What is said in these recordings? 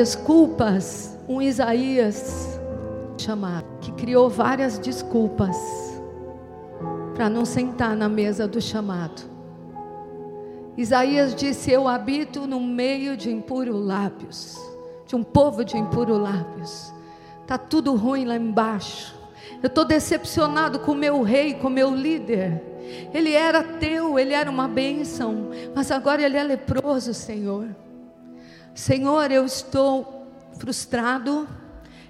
Desculpas, um Isaías chamado, que criou várias desculpas para não sentar na mesa do chamado. Isaías disse: Eu habito no meio de impuros lábios, de um povo de impuros lábios. Está tudo ruim lá embaixo. Eu estou decepcionado com o meu rei, com o meu líder. Ele era teu, ele era uma bênção, mas agora ele é leproso, Senhor. Senhor, eu estou frustrado,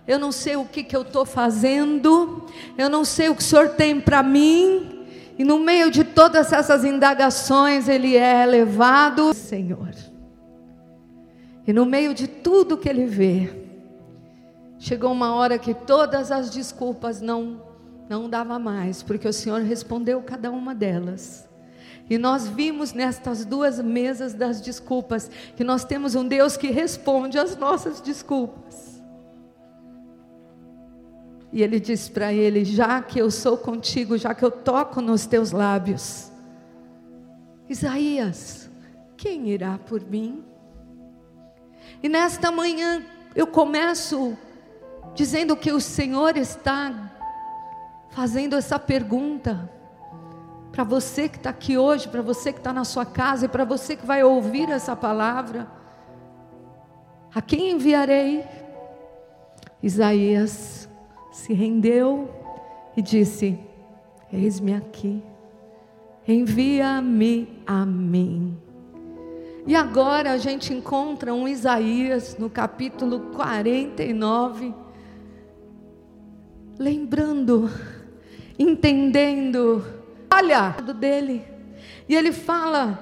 eu não sei o que, que eu estou fazendo, eu não sei o que o Senhor tem para mim, e no meio de todas essas indagações, ele é levado, Senhor. E no meio de tudo que ele vê, chegou uma hora que todas as desculpas não não dava mais, porque o Senhor respondeu cada uma delas. E nós vimos nestas duas mesas das desculpas que nós temos um Deus que responde às nossas desculpas. E ele diz para ele: Já que eu sou contigo, já que eu toco nos teus lábios, Isaías, quem irá por mim? E nesta manhã eu começo dizendo que o Senhor está fazendo essa pergunta para você que está aqui hoje, para você que está na sua casa e para você que vai ouvir essa palavra: a quem enviarei? Isaías se rendeu e disse: Eis-me aqui, envia-me a mim. E agora a gente encontra um Isaías no capítulo 49, lembrando entendendo. Olha dele. E ele fala: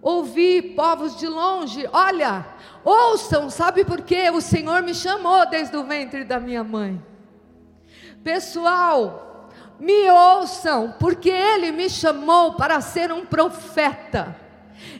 Ouvi, povos de longe, olha, ouçam, sabe por quê? O Senhor me chamou desde o ventre da minha mãe. Pessoal, me ouçam, porque Ele me chamou para ser um profeta.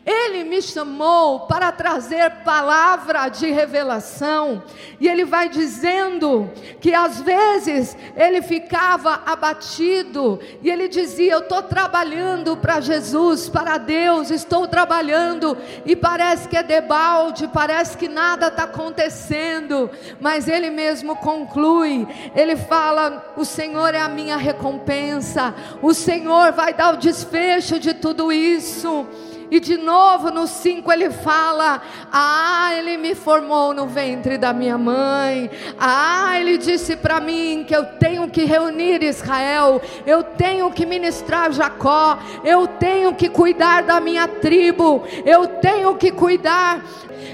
Ele me chamou para trazer palavra de revelação, e ele vai dizendo que às vezes ele ficava abatido, e ele dizia: Eu estou trabalhando para Jesus, para Deus, estou trabalhando, e parece que é debalde, parece que nada está acontecendo, mas ele mesmo conclui: Ele fala, O Senhor é a minha recompensa, o Senhor vai dar o desfecho de tudo isso. E de novo no 5 ele fala: Ah, ele me formou no ventre da minha mãe. Ah, ele disse para mim que eu tenho que reunir Israel, eu tenho que ministrar Jacó, eu tenho que cuidar da minha tribo, eu tenho que cuidar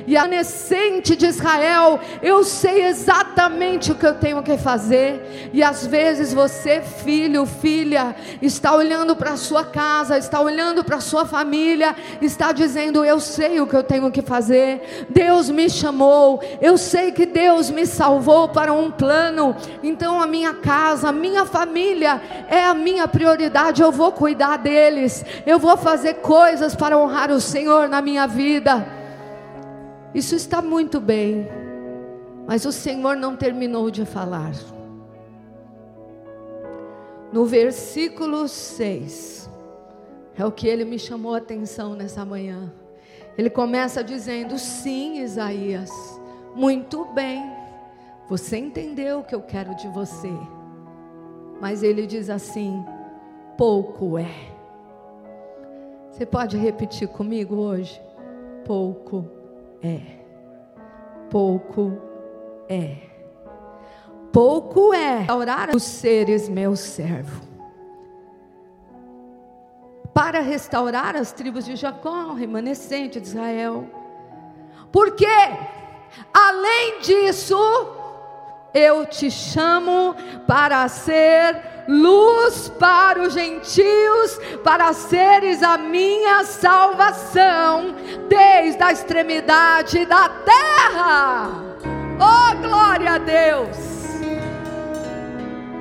e a nascente de Israel, eu sei exatamente o que eu tenho que fazer. E às vezes você, filho, filha, está olhando para a sua casa, está olhando para a sua família, está dizendo: Eu sei o que eu tenho que fazer. Deus me chamou, eu sei que Deus me salvou para um plano. Então a minha casa, a minha família é a minha prioridade. Eu vou cuidar deles, eu vou fazer coisas para honrar o Senhor na minha vida. Isso está muito bem, mas o Senhor não terminou de falar. No versículo 6, é o que ele me chamou a atenção nessa manhã. Ele começa dizendo: Sim, Isaías, muito bem, você entendeu o que eu quero de você. Mas ele diz assim: pouco é. Você pode repetir comigo hoje? Pouco é é. Pouco é. Pouco é orar os seres meu servo. Para restaurar as tribos de Jacó, remanescente de Israel. Porque, além disso, eu te chamo para ser luz para os gentios, para seres a minha salvação, desde a extremidade da terra. Oh, glória a Deus!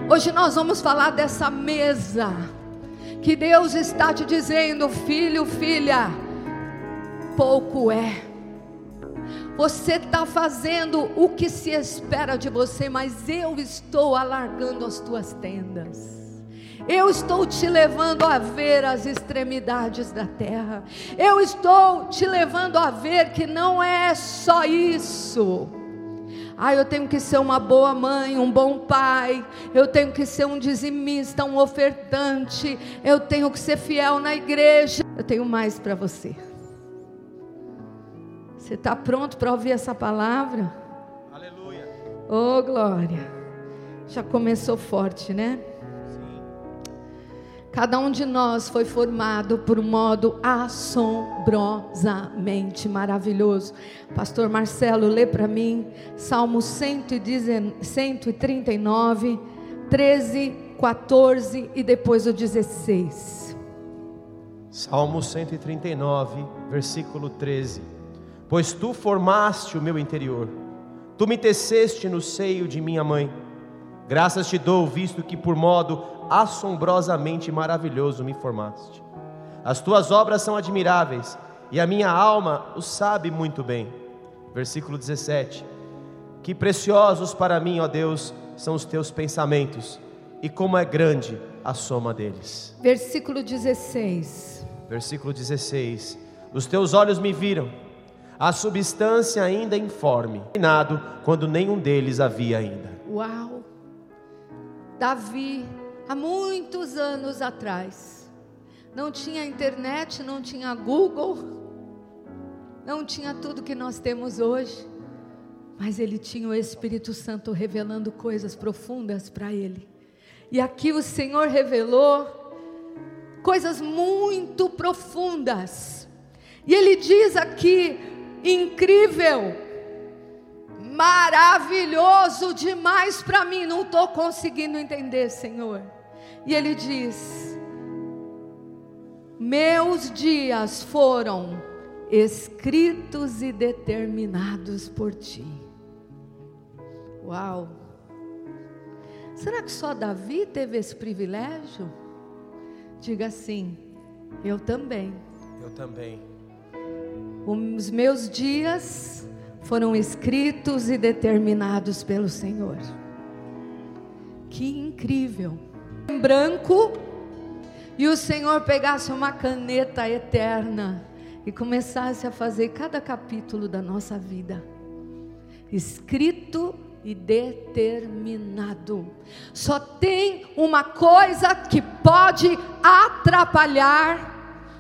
Hoje nós vamos falar dessa mesa que Deus está te dizendo, filho, filha, pouco é você está fazendo o que se espera de você, mas eu estou alargando as tuas tendas. Eu estou te levando a ver as extremidades da terra. Eu estou te levando a ver que não é só isso. Ah, eu tenho que ser uma boa mãe, um bom pai, eu tenho que ser um dizimista, um ofertante, eu tenho que ser fiel na igreja. Eu tenho mais para você. Você está pronto para ouvir essa palavra? Aleluia. Oh, glória. Já começou forte, né? Cada um de nós foi formado por um modo assombrosamente maravilhoso. Pastor Marcelo, lê para mim Salmo 139, 13, 14 e depois o 16. Salmo 139, versículo 13. Pois tu formaste o meu interior, tu me teceste no seio de minha mãe. Graças te dou, visto que por modo assombrosamente maravilhoso me formaste. As tuas obras são admiráveis, e a minha alma o sabe muito bem. Versículo 17: Que preciosos para mim, ó Deus, são os teus pensamentos, e como é grande a soma deles. Versículo 16. Versículo 16: Os teus olhos me viram, a substância ainda informe, quando nenhum deles havia ainda. Uau! Davi, há muitos anos atrás, não tinha internet, não tinha Google, não tinha tudo que nós temos hoje, mas ele tinha o Espírito Santo revelando coisas profundas para ele. E aqui o Senhor revelou coisas muito profundas. E ele diz aqui: incrível, maravilhoso demais para mim, não estou conseguindo entender, Senhor. E ele diz: Meus dias foram escritos e determinados por ti. Uau! Será que só Davi teve esse privilégio? Diga assim: Eu também. Eu também. Os meus dias foram escritos e determinados pelo Senhor. Que incrível! Em branco, e o Senhor pegasse uma caneta eterna e começasse a fazer cada capítulo da nossa vida, escrito e determinado. Só tem uma coisa que pode atrapalhar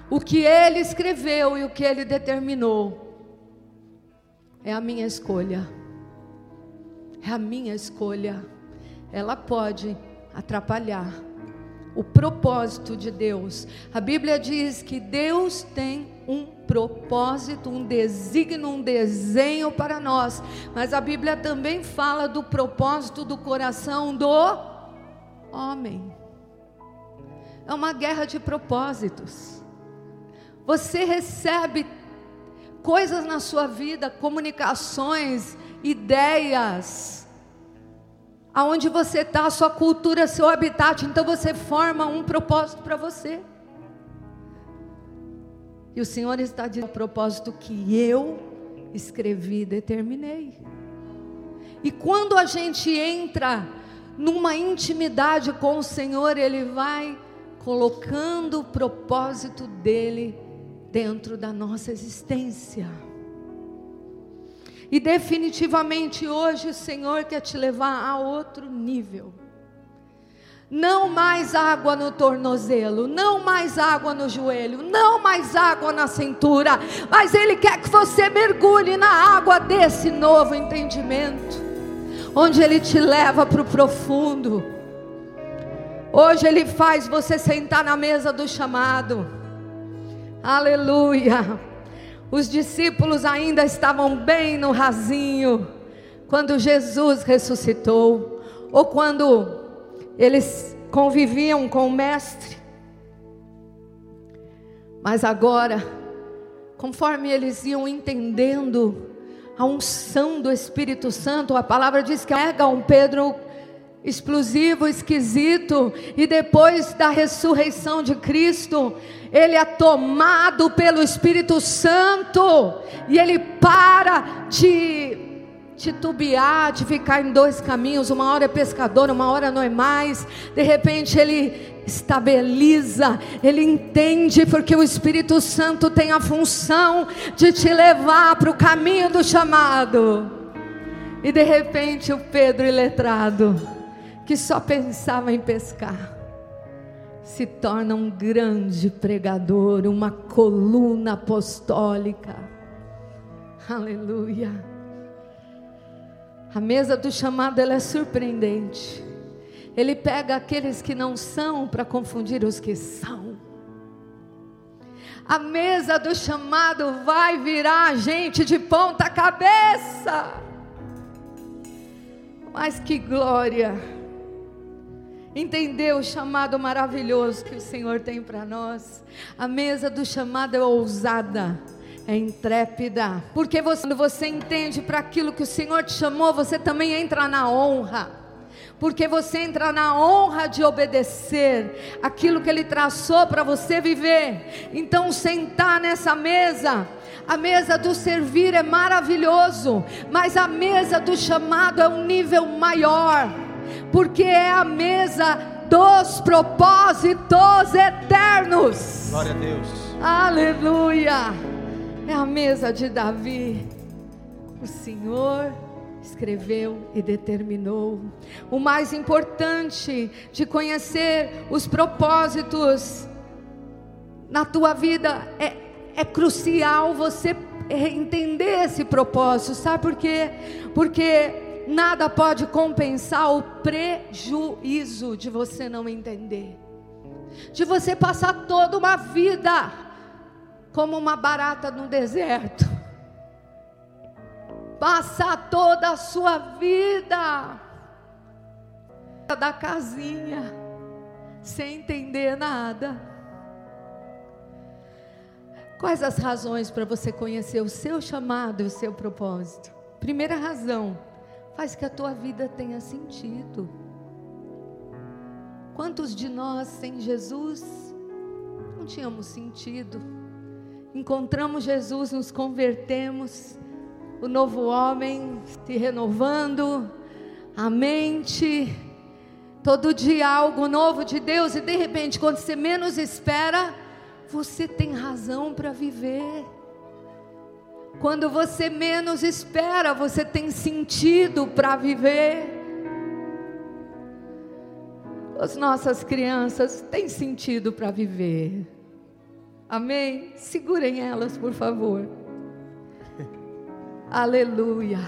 o que ele escreveu e o que ele determinou é a minha escolha. É a minha escolha. Ela pode atrapalhar o propósito de Deus. A Bíblia diz que Deus tem um propósito, um desígnio, um desenho para nós. Mas a Bíblia também fala do propósito do coração do homem. É uma guerra de propósitos. Você recebe coisas na sua vida, comunicações, ideias, aonde você está, a sua cultura, seu habitat, então você forma um propósito para você. E o Senhor está dizendo o propósito que eu escrevi, determinei. E quando a gente entra numa intimidade com o Senhor, Ele vai colocando o propósito dele dentro da nossa existência. E definitivamente hoje o Senhor quer te levar a outro nível. Não mais água no tornozelo, não mais água no joelho, não mais água na cintura, mas Ele quer que você mergulhe na água desse novo entendimento, onde Ele te leva para o profundo. Hoje Ele faz você sentar na mesa do chamado. Aleluia. Os discípulos ainda estavam bem no rasinho quando Jesus ressuscitou, ou quando eles conviviam com o Mestre. Mas agora, conforme eles iam entendendo a unção do Espírito Santo, a palavra diz que um Pedro explosivo, esquisito, e depois da ressurreição de Cristo, ele é tomado pelo Espírito Santo e ele para de titubear, de ficar em dois caminhos, uma hora é pescador, uma hora não é mais. De repente ele estabiliza, ele entende, porque o Espírito Santo tem a função de te levar para o caminho do chamado. E de repente o Pedro iletrado, que só pensava em pescar, se torna um grande pregador, uma coluna apostólica. Aleluia. A mesa do chamado ela é surpreendente. Ele pega aqueles que não são para confundir os que são. A mesa do chamado vai virar gente de ponta cabeça. Mas que glória! Entender o chamado maravilhoso que o Senhor tem para nós. A mesa do chamado é ousada, é intrépida. Porque você, quando você entende para aquilo que o Senhor te chamou, você também entra na honra porque você entra na honra de obedecer aquilo que Ele traçou para você viver. Então, sentar nessa mesa, a mesa do servir é maravilhoso, mas a mesa do chamado é um nível maior, porque é a mesa dos propósitos eternos. Glória a Deus. Aleluia. É a mesa de Davi. O Senhor escreveu e determinou. O mais importante de conhecer os propósitos na tua vida é, é crucial você entender esse propósito, sabe por quê? Porque nada pode compensar o prejuízo de você não entender, de você passar toda uma vida como uma barata no deserto passar toda a sua vida da casinha sem entender nada. Quais as razões para você conhecer o seu chamado e o seu propósito? Primeira razão, faz que a tua vida tenha sentido. Quantos de nós sem Jesus não tínhamos sentido? Encontramos Jesus, nos convertemos, o novo homem se renovando, a mente, todo dia algo novo de Deus, e de repente, quando você menos espera, você tem razão para viver. Quando você menos espera, você tem sentido para viver. As nossas crianças têm sentido para viver. Amém? Segurem elas, por favor. Aleluia.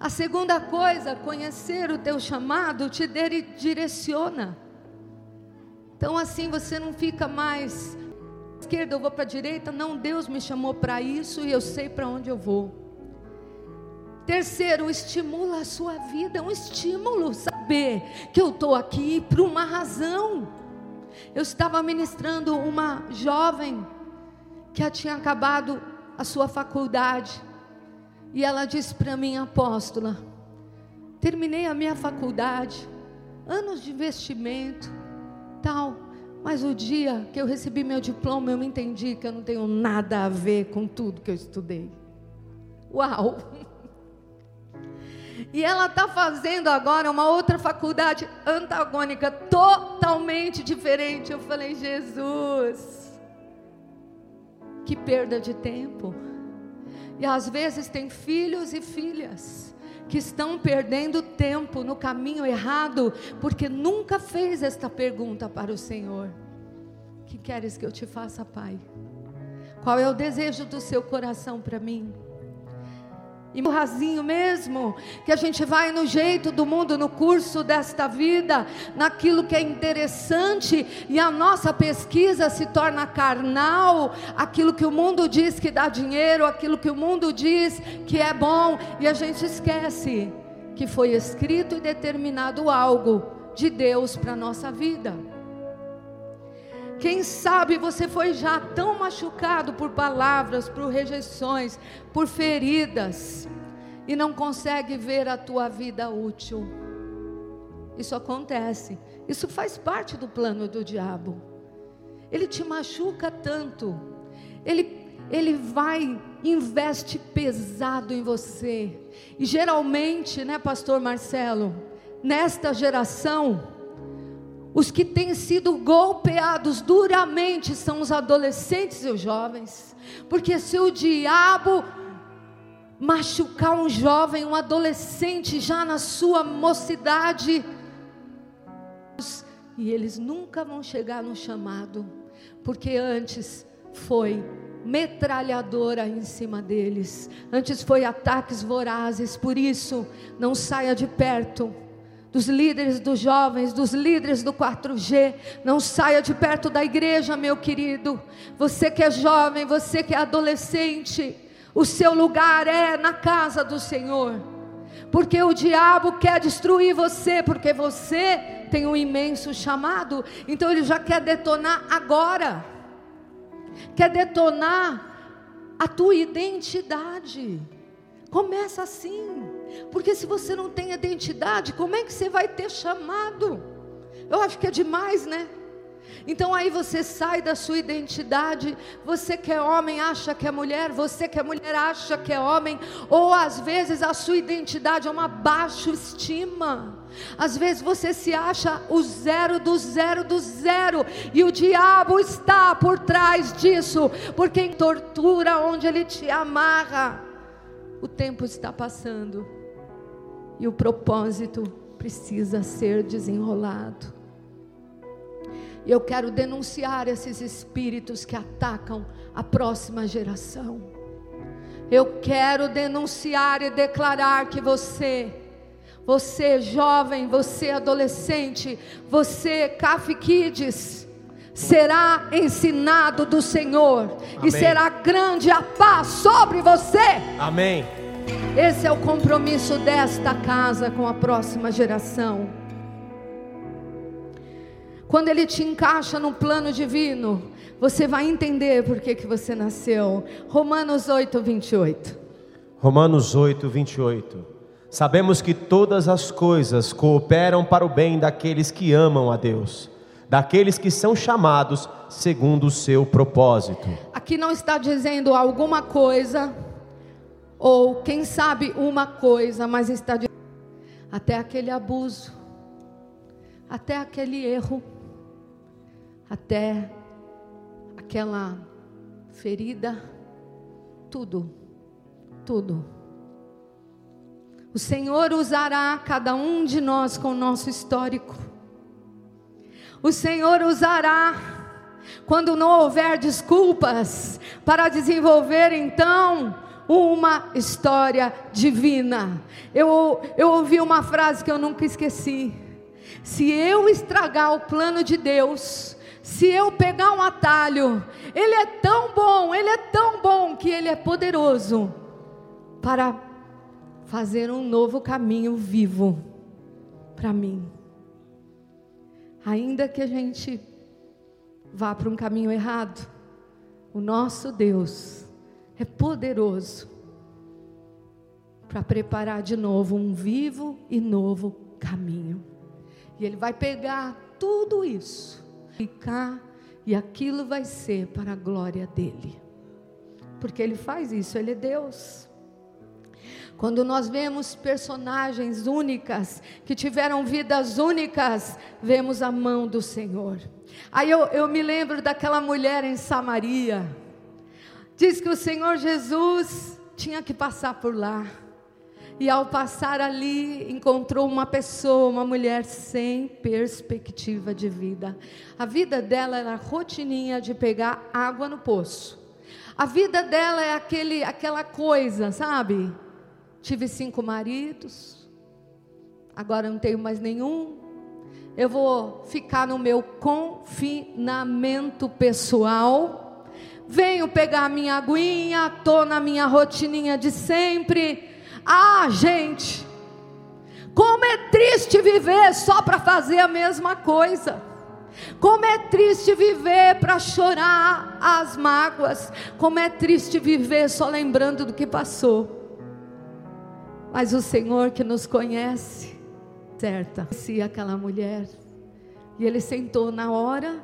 A segunda coisa, conhecer o teu chamado te direciona. Então assim você não fica mais esquerda, eu vou para a direita, não, Deus me chamou para isso e eu sei para onde eu vou. Terceiro, estimula a sua vida, é um estímulo saber que eu estou aqui por uma razão. Eu estava ministrando uma jovem que tinha acabado a sua faculdade e ela disse para mim, apóstola, terminei a minha faculdade, anos de investimento, tal, mas o dia que eu recebi meu diploma, eu me entendi que eu não tenho nada a ver com tudo que eu estudei. Uau! E ela está fazendo agora uma outra faculdade antagônica, totalmente diferente. Eu falei, Jesus, que perda de tempo. E às vezes tem filhos e filhas que estão perdendo tempo no caminho errado, porque nunca fez esta pergunta para o Senhor: Que queres que eu te faça, Pai? Qual é o desejo do seu coração para mim? E rasinho mesmo, que a gente vai no jeito do mundo, no curso desta vida, naquilo que é interessante, e a nossa pesquisa se torna carnal, aquilo que o mundo diz que dá dinheiro, aquilo que o mundo diz que é bom, e a gente esquece que foi escrito e determinado algo de Deus para nossa vida. Quem sabe você foi já tão machucado por palavras, por rejeições, por feridas, e não consegue ver a tua vida útil. Isso acontece, isso faz parte do plano do diabo. Ele te machuca tanto, ele, ele vai, investe pesado em você. E geralmente, né, Pastor Marcelo, nesta geração, os que têm sido golpeados duramente são os adolescentes e os jovens, porque se o diabo machucar um jovem, um adolescente já na sua mocidade. E eles nunca vão chegar no chamado, porque antes foi metralhadora em cima deles, antes foi ataques vorazes, por isso, não saia de perto dos líderes dos jovens, dos líderes do 4G. Não saia de perto da igreja, meu querido. Você que é jovem, você que é adolescente, o seu lugar é na casa do Senhor. Porque o diabo quer destruir você, porque você tem um imenso chamado, então ele já quer detonar agora. Quer detonar a tua identidade. Começa assim. Porque se você não tem identidade, como é que você vai ter chamado? Eu acho que é demais, né? Então aí você sai da sua identidade, você que é homem acha que é mulher, você que é mulher acha que é homem, ou às vezes a sua identidade é uma baixa estima. Às vezes você se acha o zero do zero do zero, e o diabo está por trás disso, porque em tortura onde ele te amarra, o tempo está passando e o propósito precisa ser desenrolado. E eu quero denunciar esses espíritos que atacam a próxima geração. Eu quero denunciar e declarar que você, você jovem, você adolescente, você CAF Kids, será ensinado do Senhor Amém. e será grande a paz sobre você. Amém. Esse é o compromisso desta casa com a próxima geração. Quando ele te encaixa no plano divino, você vai entender por que, que você nasceu. Romanos 8, 28. Romanos 8, 28. Sabemos que todas as coisas cooperam para o bem daqueles que amam a Deus, daqueles que são chamados segundo o seu propósito. Aqui não está dizendo alguma coisa ou quem sabe uma coisa, mas está de... até aquele abuso, até aquele erro, até aquela ferida, tudo, tudo. O Senhor usará cada um de nós com o nosso histórico. O Senhor usará quando não houver desculpas para desenvolver então uma história divina. Eu, eu ouvi uma frase que eu nunca esqueci. Se eu estragar o plano de Deus, se eu pegar um atalho, Ele é tão bom, Ele é tão bom que Ele é poderoso para fazer um novo caminho vivo para mim. Ainda que a gente vá para um caminho errado, o nosso Deus é poderoso para preparar de novo um vivo e novo caminho. E Ele vai pegar tudo isso, ficar, e aquilo vai ser para a glória dEle. Porque Ele faz isso, Ele é Deus. Quando nós vemos personagens únicas, que tiveram vidas únicas, vemos a mão do Senhor. Aí eu, eu me lembro daquela mulher em Samaria Diz que o Senhor Jesus tinha que passar por lá. E ao passar ali, encontrou uma pessoa, uma mulher sem perspectiva de vida. A vida dela era rotininha de pegar água no poço. A vida dela é aquele, aquela coisa, sabe? Tive cinco maridos, agora não tenho mais nenhum. Eu vou ficar no meu confinamento pessoal venho pegar minha aguinha, estou na minha rotininha de sempre. Ah, gente, como é triste viver só para fazer a mesma coisa. Como é triste viver para chorar as mágoas. Como é triste viver só lembrando do que passou. Mas o Senhor que nos conhece, certa, se aquela mulher, e ele sentou na hora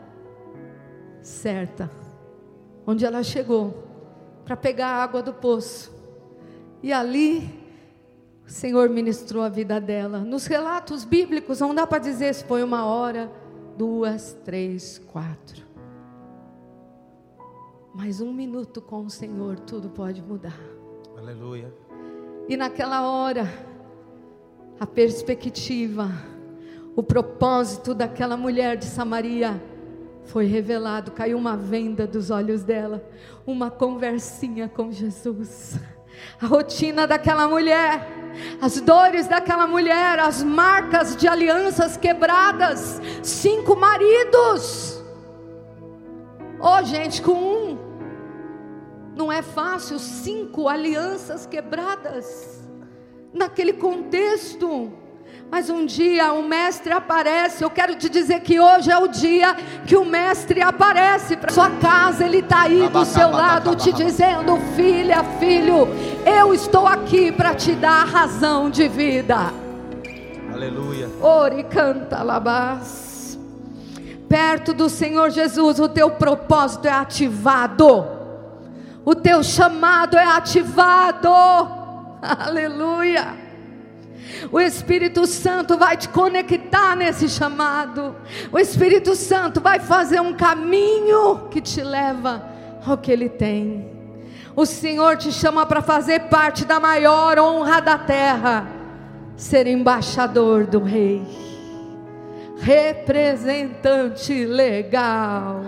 certa onde ela chegou para pegar a água do poço. E ali o Senhor ministrou a vida dela. Nos relatos bíblicos não dá para dizer se foi uma hora, duas, três, quatro. Mas um minuto com o Senhor tudo pode mudar. Aleluia. E naquela hora, a perspectiva, o propósito daquela mulher de Samaria foi revelado, caiu uma venda dos olhos dela, uma conversinha com Jesus. A rotina daquela mulher, as dores daquela mulher, as marcas de alianças quebradas, cinco maridos. Oh, gente, com um não é fácil, cinco alianças quebradas naquele contexto. Mas um dia o mestre aparece. Eu quero te dizer que hoje é o dia que o mestre aparece para sua casa. Ele está aí do seu lado te dizendo: filha, filho, eu estou aqui para te dar a razão de vida. Aleluia. Ore canta labás. Perto do Senhor Jesus, o teu propósito é ativado. O teu chamado é ativado. Aleluia. O Espírito Santo vai te conectar nesse chamado. O Espírito Santo vai fazer um caminho que te leva ao que Ele tem. O Senhor te chama para fazer parte da maior honra da terra ser embaixador do Rei, representante legal.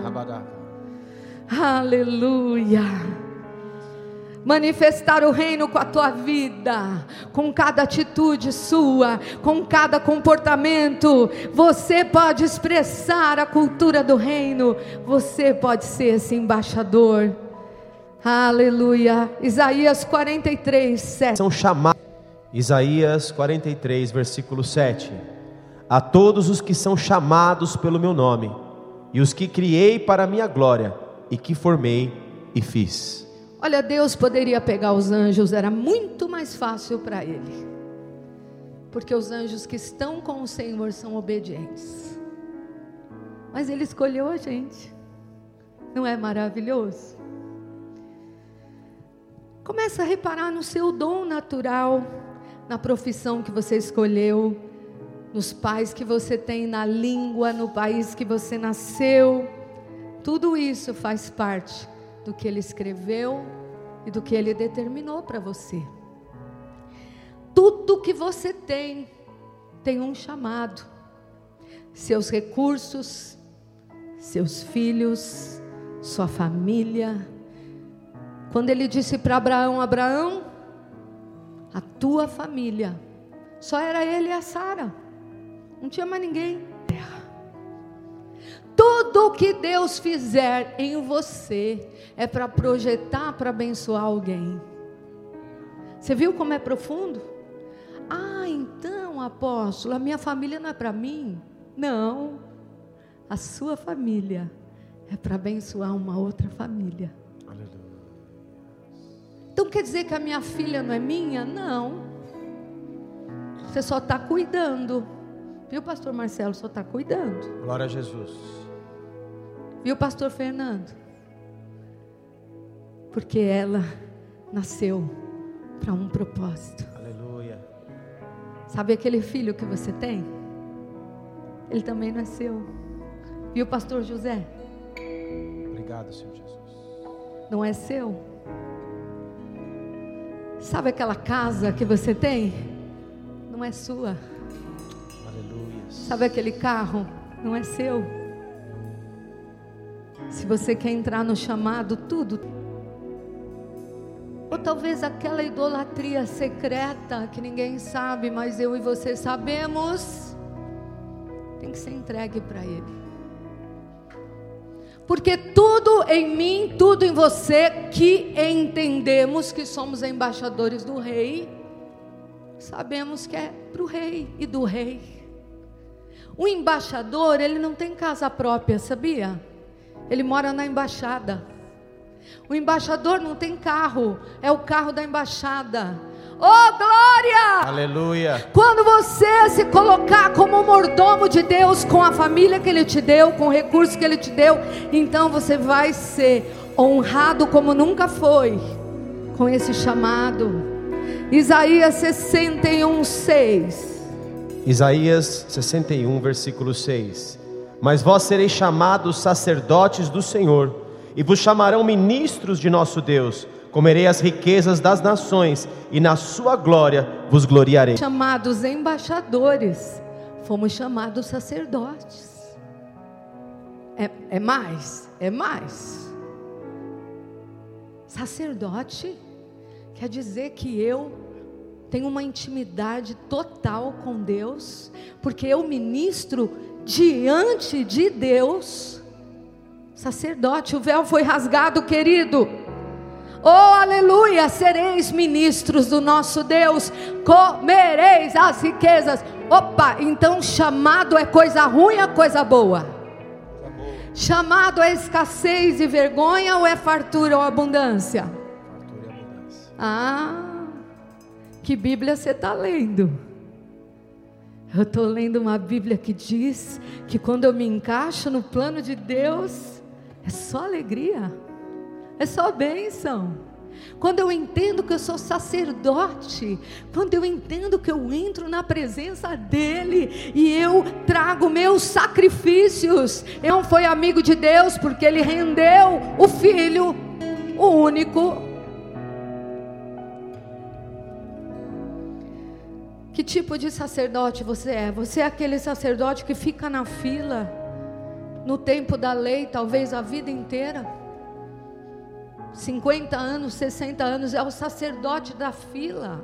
Aleluia manifestar o reino com a tua vida, com cada atitude sua, com cada comportamento. Você pode expressar a cultura do reino, você pode ser esse embaixador. Aleluia. Isaías 43, 7. São chamados. Isaías 43, versículo 7. A todos os que são chamados pelo meu nome, e os que criei para a minha glória, e que formei e fiz. Olha, Deus poderia pegar os anjos, era muito mais fácil para ele. Porque os anjos que estão com o Senhor são obedientes. Mas ele escolheu a gente. Não é maravilhoso? Começa a reparar no seu dom natural, na profissão que você escolheu, nos pais que você tem, na língua, no país que você nasceu. Tudo isso faz parte do que ele escreveu e do que ele determinou para você. Tudo que você tem, tem um chamado. Seus recursos, seus filhos, sua família. Quando ele disse para Abraão: Abraão, a tua família, só era ele e a Sara, não tinha mais ninguém. Tudo o que Deus fizer em você é para projetar, para abençoar alguém. Você viu como é profundo? Ah, então, apóstolo, a minha família não é para mim? Não. A sua família é para abençoar uma outra família. Aleluia. Então quer dizer que a minha filha não é minha? Não. Você só está cuidando. Viu, pastor Marcelo? Só está cuidando. Glória a Jesus. Viu, pastor Fernando? Porque ela nasceu para um propósito. Aleluia. Sabe aquele filho que você tem? Ele também nasceu. Viu, pastor José? Obrigado, Senhor Jesus. Não é seu? Sabe aquela casa que você tem? Não é sua. Aleluia. Sabe aquele carro? Não é seu. Se você quer entrar no chamado, tudo. Ou talvez aquela idolatria secreta que ninguém sabe, mas eu e você sabemos, tem que ser entregue para Ele. Porque tudo em mim, tudo em você, que entendemos que somos embaixadores do Rei, sabemos que é para o Rei e do Rei. O embaixador, ele não tem casa própria, sabia? Ele mora na embaixada. O embaixador não tem carro, é o carro da embaixada. Oh, glória! Aleluia! Quando você se colocar como mordomo de Deus, com a família que Ele te deu, com o recurso que Ele te deu, então você vai ser honrado como nunca foi, com esse chamado. Isaías 61, 6. Isaías 61, versículo 6. Mas vós sereis chamados sacerdotes do Senhor, e vos chamarão ministros de nosso Deus Comerei as riquezas das nações e na sua glória vos gloriarei. Chamados embaixadores, fomos chamados sacerdotes. É, é mais, é mais. Sacerdote quer dizer que eu tenho uma intimidade total com Deus, porque eu ministro diante de Deus. Sacerdote, o véu foi rasgado, querido. Oh, aleluia! Sereis ministros do nosso Deus, comereis as riquezas. Opa, então chamado é coisa ruim ou coisa boa? Chamado é escassez e vergonha ou é fartura ou abundância? Fartura e abundância. Ah, que Bíblia você está lendo? Eu estou lendo uma Bíblia que diz que quando eu me encaixo no plano de Deus, é só alegria, é só bênção. Quando eu entendo que eu sou sacerdote, quando eu entendo que eu entro na presença dEle e eu trago meus sacrifícios, eu não fui amigo de Deus porque Ele rendeu o Filho, o único. Que tipo de sacerdote você é? Você é aquele sacerdote que fica na fila, no tempo da lei, talvez a vida inteira? 50 anos, 60 anos, é o sacerdote da fila.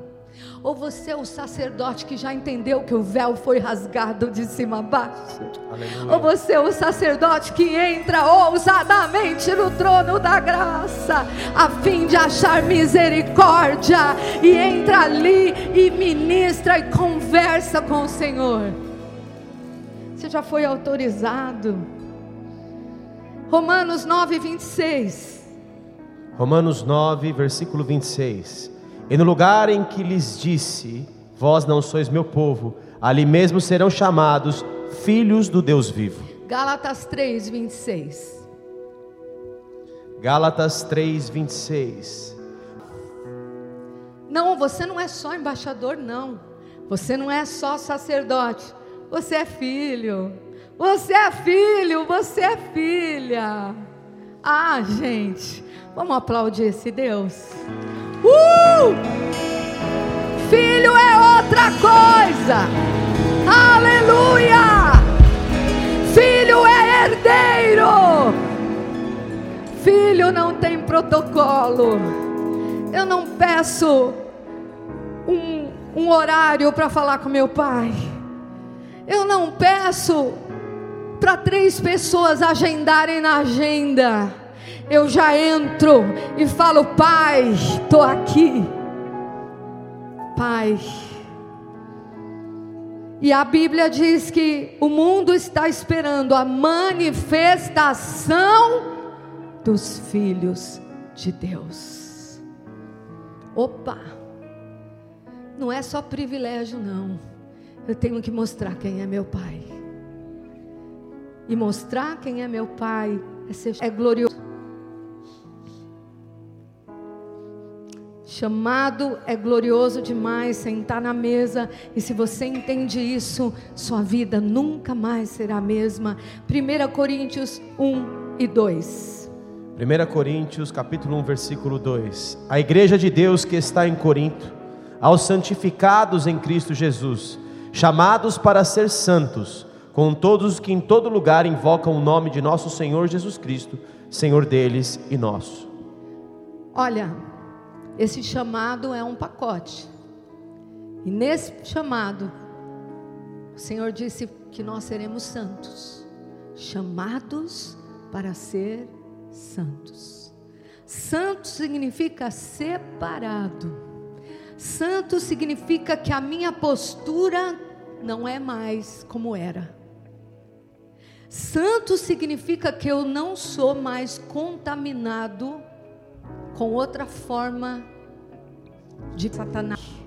Ou você é o sacerdote que já entendeu que o véu foi rasgado de cima a baixo? Aleluia. Ou você é o sacerdote que entra ousadamente no trono da graça, a fim de achar misericórdia, e entra ali e ministra e conversa com o Senhor? Você já foi autorizado? Romanos 9, 26. Romanos 9, versículo 26. E no lugar em que lhes disse: Vós não sois meu povo, ali mesmo serão chamados filhos do Deus vivo. Gálatas 3, 26. Gálatas 3, 26. Não, você não é só embaixador, não. Você não é só sacerdote. Você é filho. Você é filho, você é filha. Ah, gente, vamos aplaudir esse Deus. Uh! Filho é outra coisa. Aleluia! Filho é herdeiro. Filho não tem protocolo. Eu não peço um, um horário para falar com meu pai. Eu não peço para três pessoas agendarem na agenda. Eu já entro e falo, Pai, estou aqui. Pai. E a Bíblia diz que o mundo está esperando a manifestação dos filhos de Deus. Opa! Não é só privilégio, não. Eu tenho que mostrar quem é meu Pai. E mostrar quem é meu Pai é, ser, é glorioso. Chamado é glorioso demais sentar na mesa, e se você entende isso, sua vida nunca mais será a mesma. 1 Coríntios 1 e 2. 1 Coríntios, capítulo 1, versículo 2. A igreja de Deus que está em Corinto, aos santificados em Cristo Jesus, chamados para ser santos, com todos que em todo lugar invocam o nome de nosso Senhor Jesus Cristo, Senhor deles e nosso. Olha, esse chamado é um pacote. E nesse chamado, o Senhor disse que nós seremos santos, chamados para ser santos. Santo significa separado. Santo significa que a minha postura não é mais como era. Santo significa que eu não sou mais contaminado com outra forma de Satanás.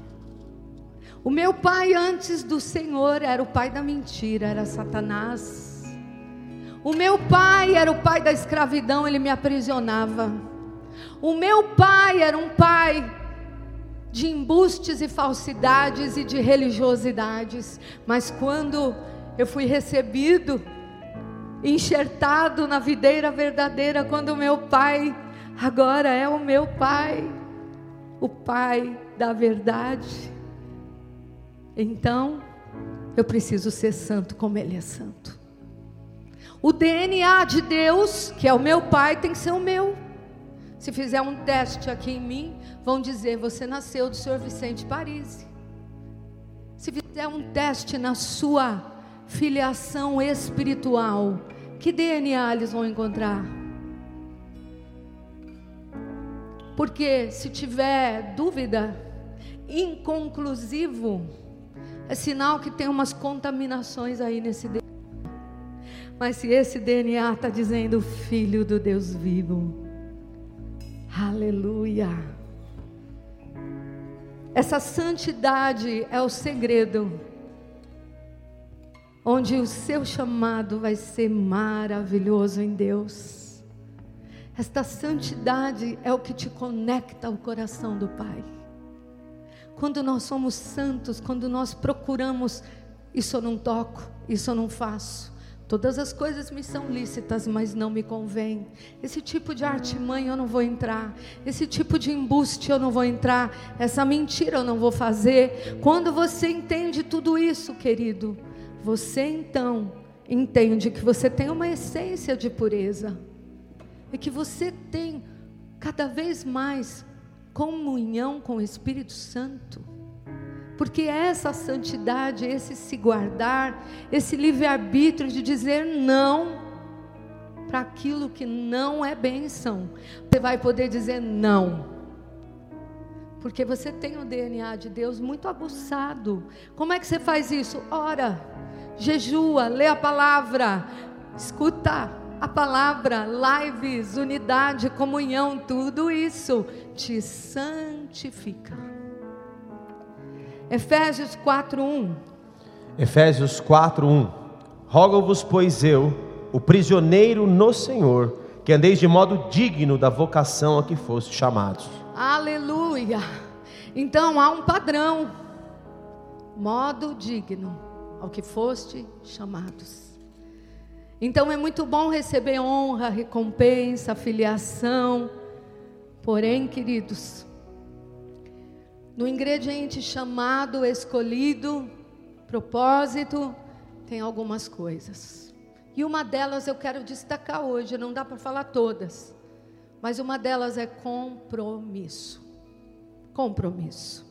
O meu pai antes do Senhor era o pai da mentira, era Satanás. O meu pai era o pai da escravidão, ele me aprisionava. O meu pai era um pai de embustes e falsidades e de religiosidades, mas quando eu fui recebido, enxertado na videira verdadeira, quando meu pai agora é o meu pai. o Pai da verdade, então eu preciso ser santo como Ele é santo. O DNA de Deus, que é o meu Pai, tem que ser o meu. Se fizer um teste aqui em mim, vão dizer: você nasceu do Senhor Vicente Paris. Se fizer um teste na sua filiação espiritual, que DNA eles vão encontrar? Porque se tiver dúvida, inconclusivo, é sinal que tem umas contaminações aí nesse DNA. Mas se esse DNA está dizendo Filho do Deus vivo, aleluia. Essa santidade é o segredo, onde o seu chamado vai ser maravilhoso em Deus. Esta santidade é o que te conecta ao coração do Pai. Quando nós somos santos, quando nós procuramos, isso eu não toco, isso eu não faço. Todas as coisas me são lícitas, mas não me convém. Esse tipo de artimanha eu não vou entrar. Esse tipo de embuste eu não vou entrar. Essa mentira eu não vou fazer. Quando você entende tudo isso, querido, você então entende que você tem uma essência de pureza é que você tem cada vez mais comunhão com o Espírito Santo. Porque essa santidade, esse se guardar, esse livre-arbítrio de dizer não para aquilo que não é bênção, você vai poder dizer não. Porque você tem o DNA de Deus muito aguçado. Como é que você faz isso? Ora, jejua, lê a palavra, escuta a palavra, lives, unidade, comunhão, tudo isso te santifica. Efésios 4:1. Efésios 4:1. Rogo-vos, pois eu, o prisioneiro no Senhor, que andeis de modo digno da vocação a que foste chamados. Aleluia. Então há um padrão. Modo digno ao que foste chamados. Então é muito bom receber honra, recompensa, filiação. Porém, queridos, no ingrediente chamado, escolhido, propósito, tem algumas coisas. E uma delas eu quero destacar hoje, não dá para falar todas, mas uma delas é compromisso. Compromisso.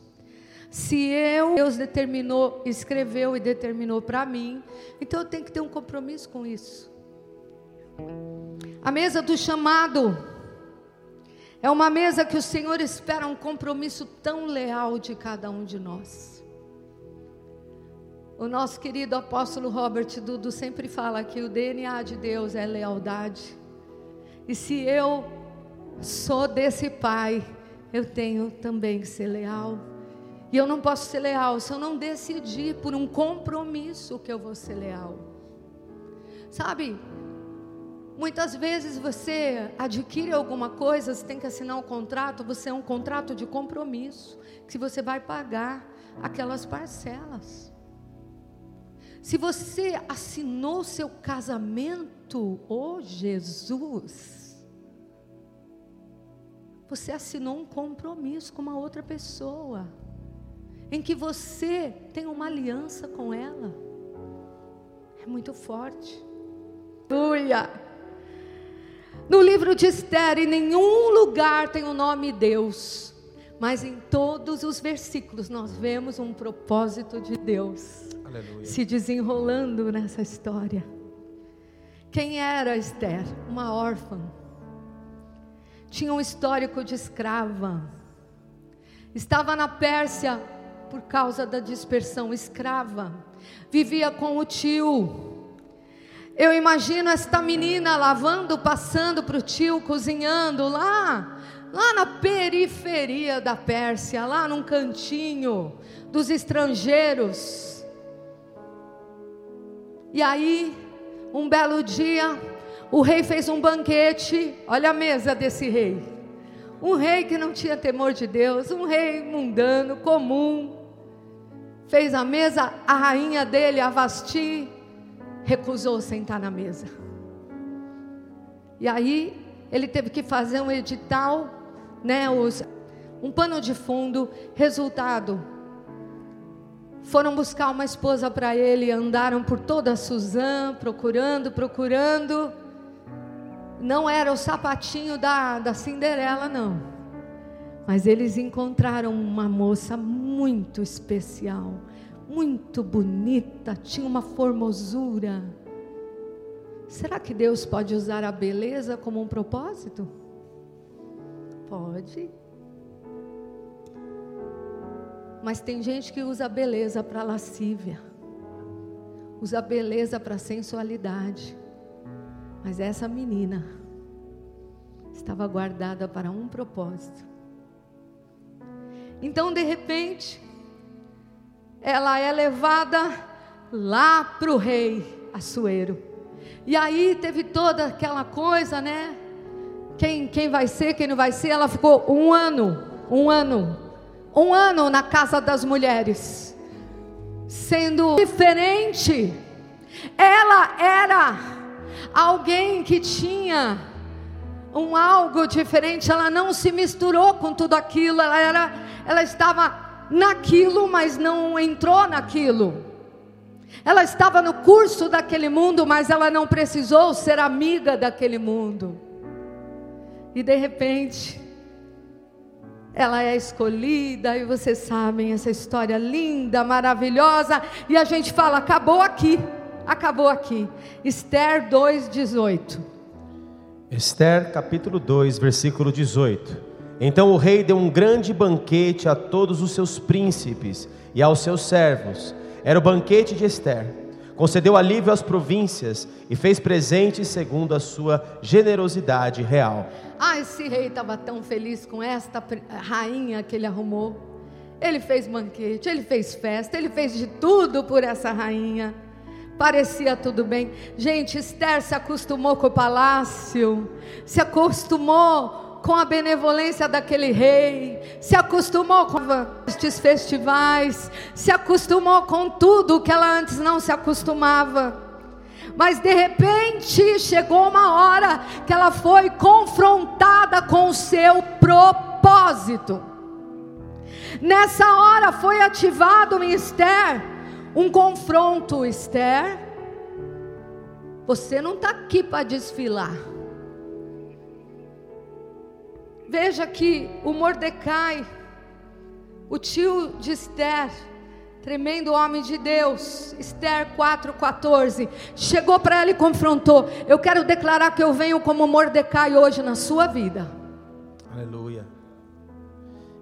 Se eu, Deus determinou, escreveu e determinou para mim, então eu tenho que ter um compromisso com isso. A mesa do chamado é uma mesa que o Senhor espera um compromisso tão leal de cada um de nós. O nosso querido apóstolo Robert Dudu sempre fala que o DNA de Deus é lealdade. E se eu sou desse pai, eu tenho também que ser leal. E eu não posso ser leal se eu não decidir por um compromisso que eu vou ser leal. Sabe? Muitas vezes você adquire alguma coisa, você tem que assinar um contrato, você é um contrato de compromisso, que você vai pagar aquelas parcelas. Se você assinou seu casamento, oh Jesus, você assinou um compromisso com uma outra pessoa em que você tem uma aliança com ela. É muito forte. Aleluia. No livro de Esther, em nenhum lugar tem o nome Deus, mas em todos os versículos nós vemos um propósito de Deus Aleluia. se desenrolando nessa história. Quem era Esther? Uma órfã. Tinha um histórico de escrava. Estava na Pérsia por causa da dispersão escrava. Vivia com o tio. Eu imagino esta menina lavando, passando para o tio, cozinhando lá, lá na periferia da Pérsia, lá num cantinho dos estrangeiros. E aí, um belo dia, o rei fez um banquete. Olha a mesa desse rei. Um rei que não tinha temor de Deus, um rei mundano, comum. Fez a mesa, a rainha dele, a Vasti, recusou sentar na mesa. E aí ele teve que fazer um edital, né? Os, um pano de fundo. Resultado: foram buscar uma esposa para ele, andaram por toda a Suzã, procurando, procurando. Não era o sapatinho da, da Cinderela, não. Mas eles encontraram uma moça muito especial, muito bonita, tinha uma formosura. Será que Deus pode usar a beleza como um propósito? Pode. Mas tem gente que usa a beleza para lascívia, usa a beleza para sensualidade. Mas essa menina estava guardada para um propósito. Então, de repente, ela é levada lá para o rei Assuero. E aí teve toda aquela coisa, né? Quem, quem vai ser, quem não vai ser. Ela ficou um ano, um ano, um ano na casa das mulheres, sendo diferente. Ela era alguém que tinha um algo diferente. Ela não se misturou com tudo aquilo. Ela era, ela estava naquilo, mas não entrou naquilo. Ela estava no curso daquele mundo, mas ela não precisou ser amiga daquele mundo. E de repente, ela é escolhida, e vocês sabem essa história linda, maravilhosa, e a gente fala: acabou aqui, acabou aqui. Esther 2,18. Esther capítulo 2, versículo 18. Então o rei deu um grande banquete a todos os seus príncipes e aos seus servos. Era o banquete de Esther. Concedeu alívio às províncias e fez presentes segundo a sua generosidade real. Ah, esse rei estava tão feliz com esta rainha que ele arrumou. Ele fez banquete, ele fez festa, ele fez de tudo por essa rainha. Parecia tudo bem. Gente, Esther se acostumou com o palácio, se acostumou com a benevolência daquele rei, se acostumou com estes festivais, se acostumou com tudo que ela antes não se acostumava. Mas de repente chegou uma hora que ela foi confrontada com o seu propósito. Nessa hora foi ativado em Esther um confronto, Esther. Você não está aqui para desfilar. Veja que o Mordecai, o tio de Esther, tremendo homem de Deus, Esther 4,14, chegou para ela e confrontou: Eu quero declarar que eu venho como Mordecai hoje na sua vida. Aleluia.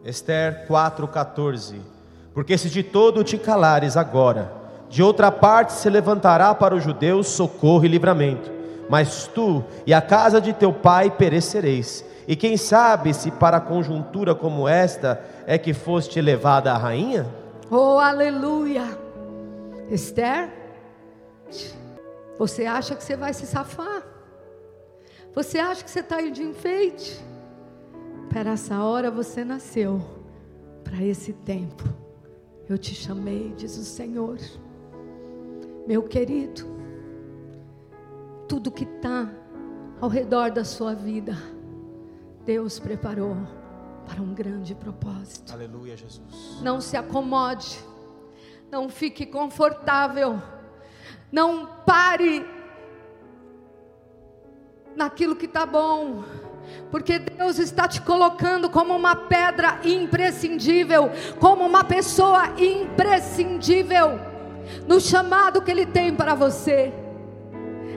Esther 4,14: Porque se de todo te calares agora, de outra parte se levantará para os judeus socorro e livramento, mas tu e a casa de teu pai perecereis e quem sabe se para conjuntura como esta é que foste levada a rainha? Oh, aleluia! Esther, você acha que você vai se safar? Você acha que você está aí de enfeite? Para essa hora você nasceu, para esse tempo. Eu te chamei, diz o Senhor. Meu querido, tudo que está ao redor da sua vida, Deus preparou para um grande propósito. Aleluia, Jesus. Não se acomode, não fique confortável, não pare naquilo que está bom, porque Deus está te colocando como uma pedra imprescindível, como uma pessoa imprescindível no chamado que Ele tem para você.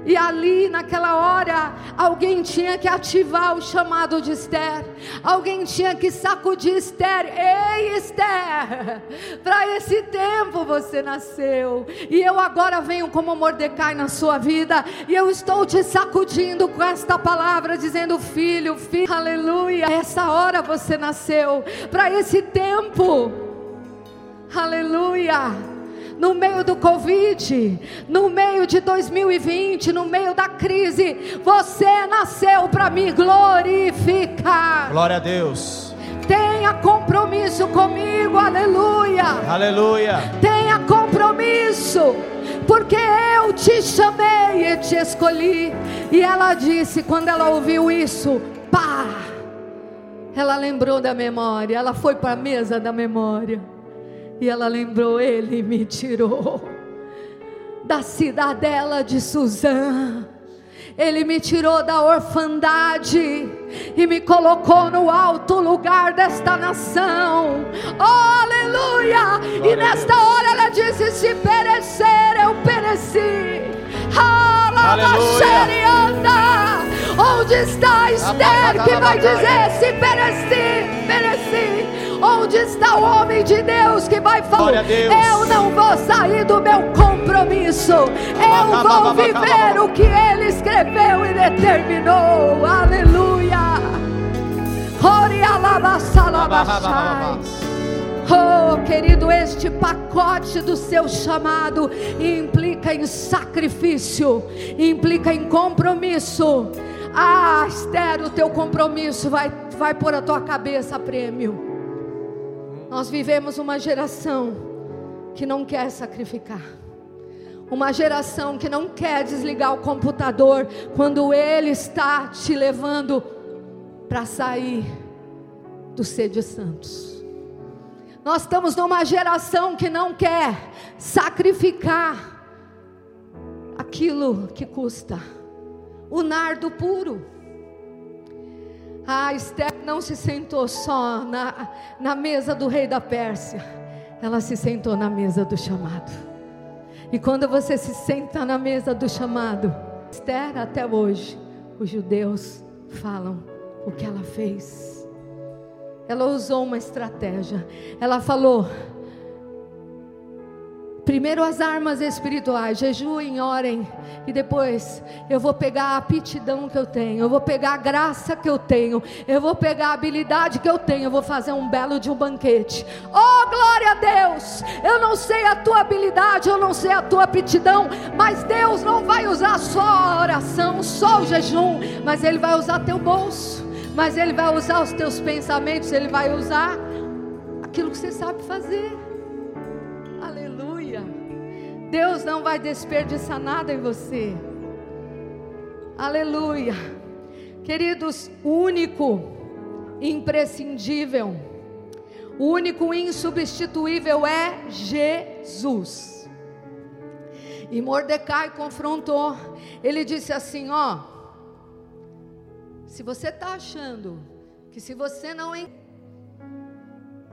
E ali, naquela hora, alguém tinha que ativar o chamado de Esther. Alguém tinha que sacudir Esther. Ei, Esther, para esse tempo você nasceu. E eu agora venho como Mordecai na sua vida. E eu estou te sacudindo com esta palavra, dizendo: Filho, filho, aleluia. Essa hora você nasceu. Para esse tempo. Aleluia no meio do Covid, no meio de 2020, no meio da crise, você nasceu para me glorificar. Glória a Deus. Tenha compromisso comigo, aleluia. Aleluia. Tenha compromisso, porque eu te chamei e te escolhi. E ela disse, quando ela ouviu isso, pá, ela lembrou da memória, ela foi para a mesa da memória. E ela lembrou, ele me tirou da cidadela de Suzã. Ele me tirou da orfandade e me colocou no alto lugar desta nação. Oh, aleluia! Glória e nesta hora ela disse: Se perecer, eu pereci. Aleluia! Onde está Esther que vai dizer: Se pereci, pereci? Onde está o homem de Deus que vai falar? Eu não vou sair do meu compromisso. Eu vou viver o que ele escreveu e determinou. Aleluia. Oh, querido, este pacote do seu chamado implica em sacrifício, implica em compromisso. Ah, Esther, o teu compromisso vai, vai pôr a tua cabeça a prêmio. Nós vivemos uma geração que não quer sacrificar. Uma geração que não quer desligar o computador quando ele está te levando para sair do ser de santos. Nós estamos numa geração que não quer sacrificar aquilo que custa. O nardo puro. A Esther não se sentou só na, na mesa do rei da Pérsia, ela se sentou na mesa do chamado. E quando você se senta na mesa do chamado, Esther, até hoje, os judeus falam o que ela fez. Ela usou uma estratégia. Ela falou: Primeiro as armas espirituais, jejuem, orem, e depois eu vou pegar a aptidão que eu tenho, eu vou pegar a graça que eu tenho, eu vou pegar a habilidade que eu tenho, eu vou fazer um belo de um banquete. Oh, glória a Deus! Eu não sei a tua habilidade, eu não sei a tua aptidão, mas Deus não vai usar só a oração, só o jejum, mas Ele vai usar teu bolso, mas Ele vai usar os teus pensamentos, Ele vai usar aquilo que você sabe fazer. Deus não vai desperdiçar nada em você. Aleluia. Queridos, único imprescindível, único insubstituível é Jesus. E Mordecai confrontou, ele disse assim: Ó, se você está achando que se você não.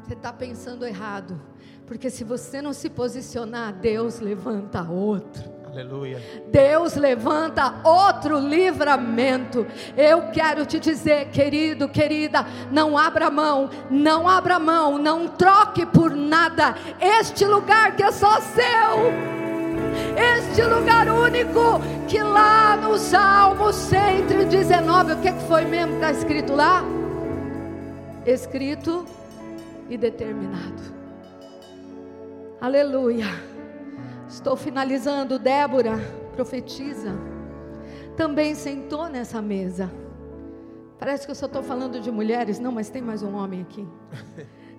Você está pensando errado. Porque se você não se posicionar, Deus levanta outro. Aleluia. Deus levanta outro livramento. Eu quero te dizer, querido, querida, não abra mão, não abra mão, não troque por nada este lugar que é só seu. Este lugar único que lá no Salmo 119, o que foi mesmo que está escrito lá? Escrito e determinado. Aleluia. Estou finalizando. Débora, profetiza, também sentou nessa mesa. Parece que eu só estou falando de mulheres, não, mas tem mais um homem aqui.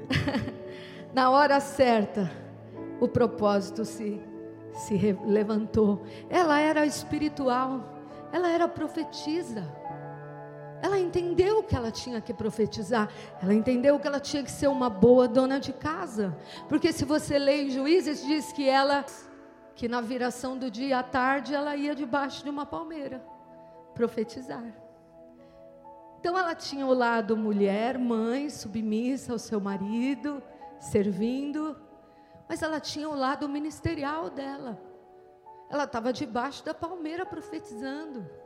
Na hora certa, o propósito se, se levantou. Ela era espiritual, ela era profetisa. Ela entendeu que ela tinha que profetizar, ela entendeu que ela tinha que ser uma boa dona de casa. Porque se você lê em Juízes, diz que ela, que na viração do dia à tarde, ela ia debaixo de uma palmeira profetizar. Então ela tinha o lado mulher, mãe, submissa ao seu marido, servindo, mas ela tinha o lado ministerial dela. Ela estava debaixo da palmeira profetizando.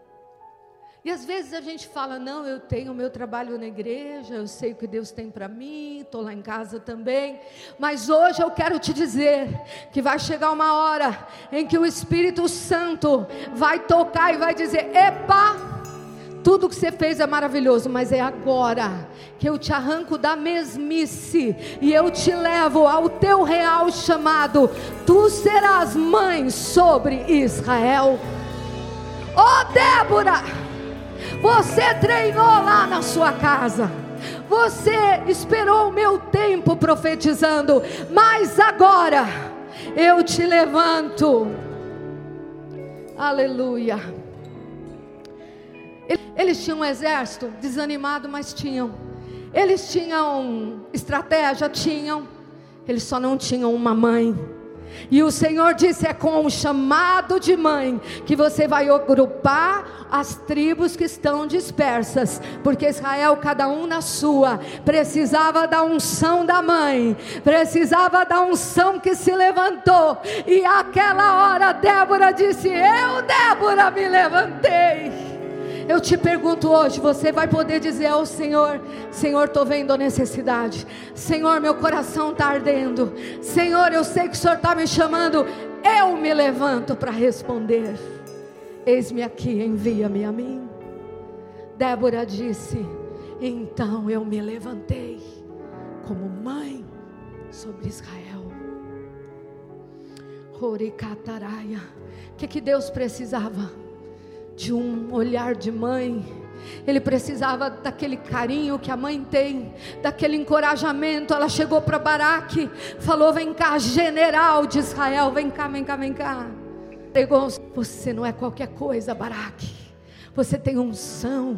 E às vezes a gente fala: não, eu tenho meu trabalho na igreja, eu sei o que Deus tem para mim, estou lá em casa também. Mas hoje eu quero te dizer que vai chegar uma hora em que o Espírito Santo vai tocar e vai dizer: epa! Tudo que você fez é maravilhoso, mas é agora que eu te arranco da mesmice e eu te levo ao teu real chamado. Tu serás mãe sobre Israel. Oh Débora! Você treinou lá na sua casa. Você esperou o meu tempo profetizando, mas agora eu te levanto. Aleluia. Eles tinham um exército desanimado, mas tinham. Eles tinham estratégia, tinham, eles só não tinham uma mãe. E o Senhor disse: é com um chamado de mãe que você vai agrupar as tribos que estão dispersas, porque Israel, cada um na sua, precisava da unção da mãe, precisava da unção que se levantou. E aquela hora, Débora disse: Eu, Débora, me levantei. Eu te pergunto hoje, você vai poder dizer ao Senhor: Senhor, estou vendo a necessidade. Senhor, meu coração está ardendo. Senhor, eu sei que o Senhor está me chamando. Eu me levanto para responder. Eis-me aqui, envia-me a mim. Débora disse: Então eu me levantei como mãe sobre Israel. Horicataraia. O que, que Deus precisava? De um olhar de mãe. Ele precisava daquele carinho que a mãe tem, daquele encorajamento. Ela chegou para Baraque, falou: Vem cá, general de Israel, vem cá, vem cá, vem cá. Pegou, você não é qualquer coisa, Baraque. Você tem unção.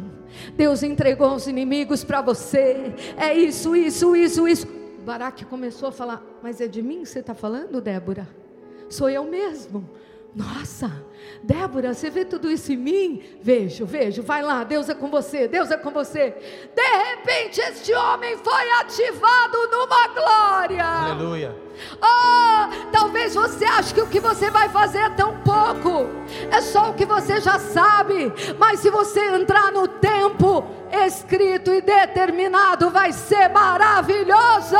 Deus entregou os inimigos para você. É isso, isso, isso, isso. Baraque começou a falar: Mas é de mim que você está falando, Débora? Sou eu mesmo. Nossa, Débora, você vê tudo isso em mim? Vejo, vejo, vai lá, Deus é com você, Deus é com você. De repente, este homem foi ativado numa glória. Aleluia. Oh, talvez você ache que o que você vai fazer é tão pouco, é só o que você já sabe, mas se você entrar no tempo escrito e determinado, vai ser maravilhoso.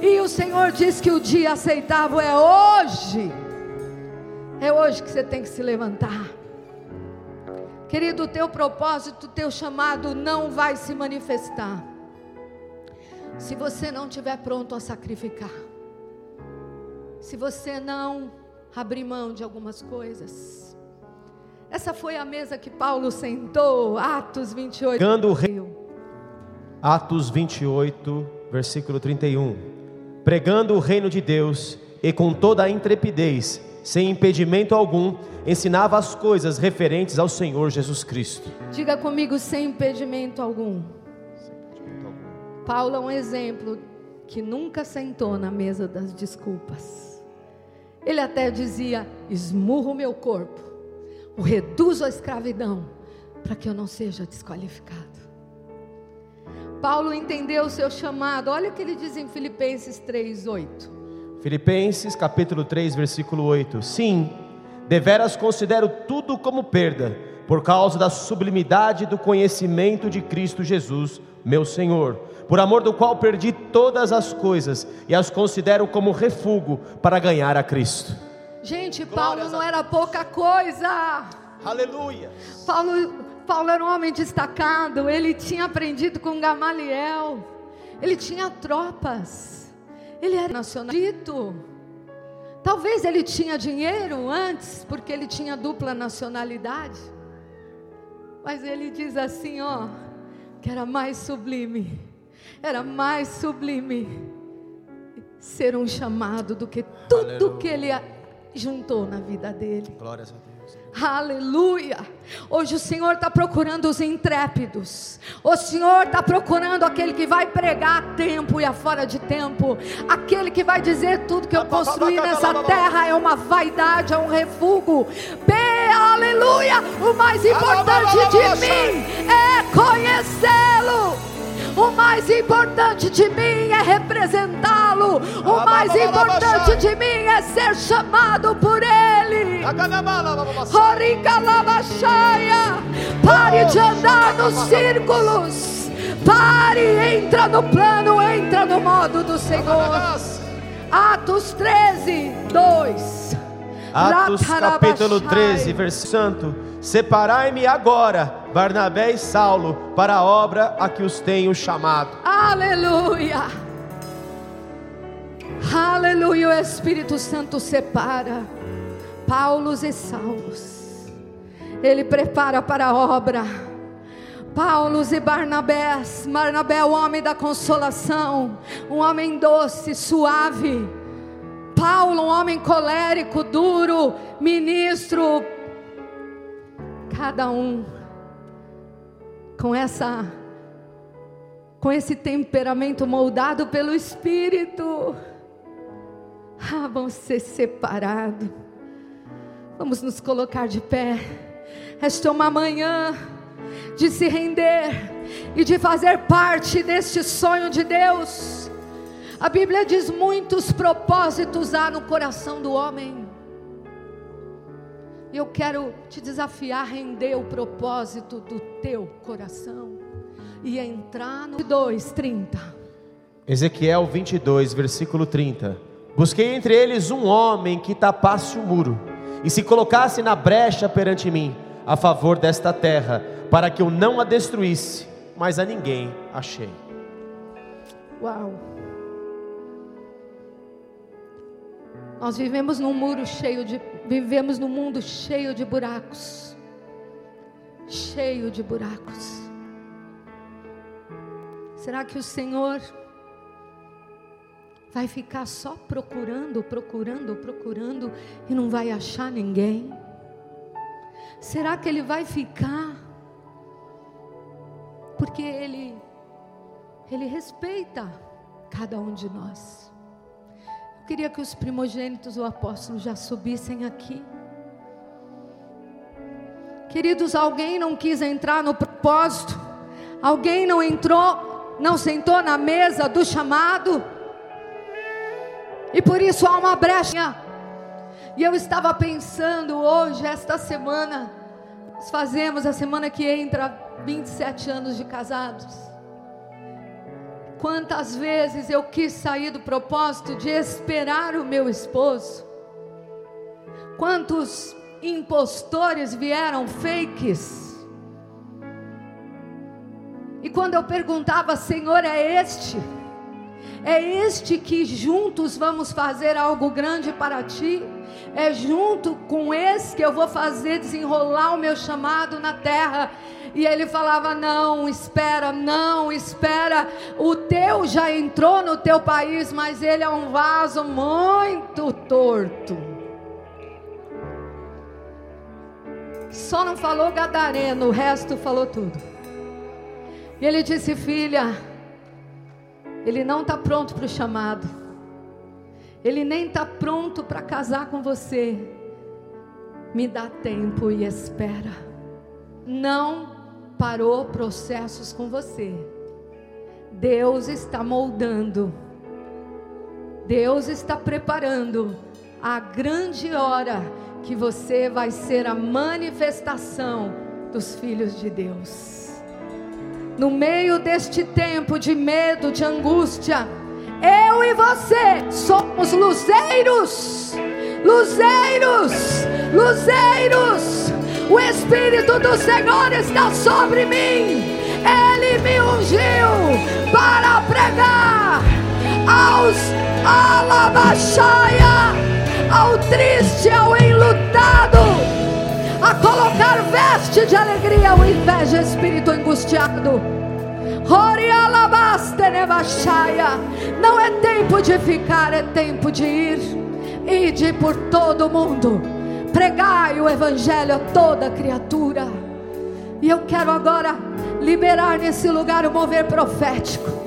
E o Senhor diz que o dia aceitável é hoje. É hoje que você tem que se levantar. Querido, o teu propósito, o teu chamado não vai se manifestar se você não estiver pronto a sacrificar. Se você não abrir mão de algumas coisas. Essa foi a mesa que Paulo sentou, Atos 28. Pregando o rei, Atos 28, versículo 31. Pregando o reino de Deus e com toda a intrepidez sem impedimento algum, ensinava as coisas referentes ao Senhor Jesus Cristo. Diga comigo, sem impedimento algum. Paulo é um exemplo que nunca sentou na mesa das desculpas. Ele até dizia: esmurro o meu corpo, o reduzo à escravidão, para que eu não seja desqualificado. Paulo entendeu o seu chamado. Olha o que ele diz em Filipenses 3:8. Filipenses capítulo 3, versículo 8. Sim, deveras considero tudo como perda, por causa da sublimidade do conhecimento de Cristo Jesus, meu Senhor, por amor do qual perdi todas as coisas e as considero como refúgio para ganhar a Cristo. Gente, Paulo não era pouca coisa. Aleluia. Paulo, Paulo era um homem destacado, ele tinha aprendido com Gamaliel, ele tinha tropas. Ele era nacionalito. Talvez ele tinha dinheiro antes, porque ele tinha dupla nacionalidade. Mas ele diz assim, ó, que era mais sublime, era mais sublime ser um chamado do que tudo Aleluia. que ele juntou na vida dele. Glórias a Deus. Aleluia. Hoje o Senhor está procurando os intrépidos. O Senhor está procurando aquele que vai pregar a tempo e a fora de tempo. Aquele que vai dizer tudo que eu construí nessa terra é uma vaidade, é um refúgio. aleluia. O mais importante de mim é conhecê-lo. O mais importante de mim é representá-lo. O mais importante de mim é ser chamado por Ele. Pare de andar nos círculos. Pare, entra no plano, entra no modo do Senhor. Atos 13, 2. Atos capítulo 13, versículo santo. Separai-me agora, Barnabé e Saulo, para a obra a que os tenho chamado. Aleluia. Aleluia. O Espírito Santo separa Paulos e Saulos. Ele prepara para a obra. Paulos e Barnabés. Barnabé é o homem da consolação, um homem doce, suave. Paulo, um homem colérico, duro, ministro, cada um com essa com esse temperamento moldado pelo Espírito. Ah, vamos ser separados. Vamos nos colocar de pé. Esta é uma manhã de se render e de fazer parte deste sonho de Deus. A Bíblia diz: muitos propósitos há no coração do homem. E eu quero te desafiar a render o propósito do teu coração e entrar no 2, 30. Ezequiel 22, versículo 30. Busquei entre eles um homem que tapasse o muro e se colocasse na brecha perante mim, a favor desta terra, para que eu não a destruísse, mas a ninguém achei. Uau! Nós vivemos num muro cheio de, vivemos num mundo cheio de buracos, cheio de buracos. Será que o Senhor vai ficar só procurando, procurando, procurando e não vai achar ninguém? Será que Ele vai ficar? Porque Ele, Ele respeita cada um de nós. Queria que os primogênitos do apóstolo já subissem aqui. Queridos, alguém não quis entrar no propósito, alguém não entrou, não sentou na mesa do chamado, e por isso há uma brecha. E eu estava pensando hoje, esta semana, nós fazemos a semana que entra 27 anos de casados. Quantas vezes eu quis sair do propósito de esperar o meu esposo? Quantos impostores vieram fakes? E quando eu perguntava, Senhor, é este? É este que juntos vamos fazer algo grande para ti? É junto com esse que eu vou fazer desenrolar o meu chamado na terra. E ele falava: Não, espera, não, espera. O teu já entrou no teu país, mas ele é um vaso muito torto. Só não falou gadareno, o resto falou tudo. E ele disse: Filha, ele não está pronto para o chamado. Ele nem está pronto para casar com você. Me dá tempo e espera. Não parou processos com você. Deus está moldando. Deus está preparando a grande hora que você vai ser a manifestação dos filhos de Deus no meio deste tempo de medo, de angústia, eu e você somos luzeiros, luzeiros, luzeiros. O Espírito do Senhor está sobre mim. Ele me ungiu para pregar aos alabaxaia, ao triste, ao enlutado a colocar veste de alegria ao de espírito angustiado. Não é tempo de ficar, é tempo de ir. Ide por todo o mundo, pregai o Evangelho a toda criatura. E eu quero agora liberar nesse lugar o mover profético.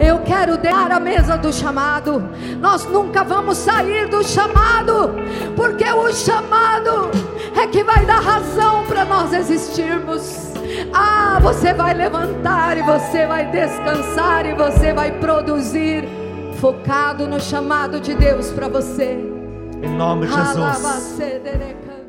Eu quero dar a mesa do chamado. Nós nunca vamos sair do chamado, porque o chamado é que vai dar razão para nós existirmos. Ah, você vai levantar e você vai descansar e você vai produzir focado no chamado de Deus para você. Em nome de Jesus.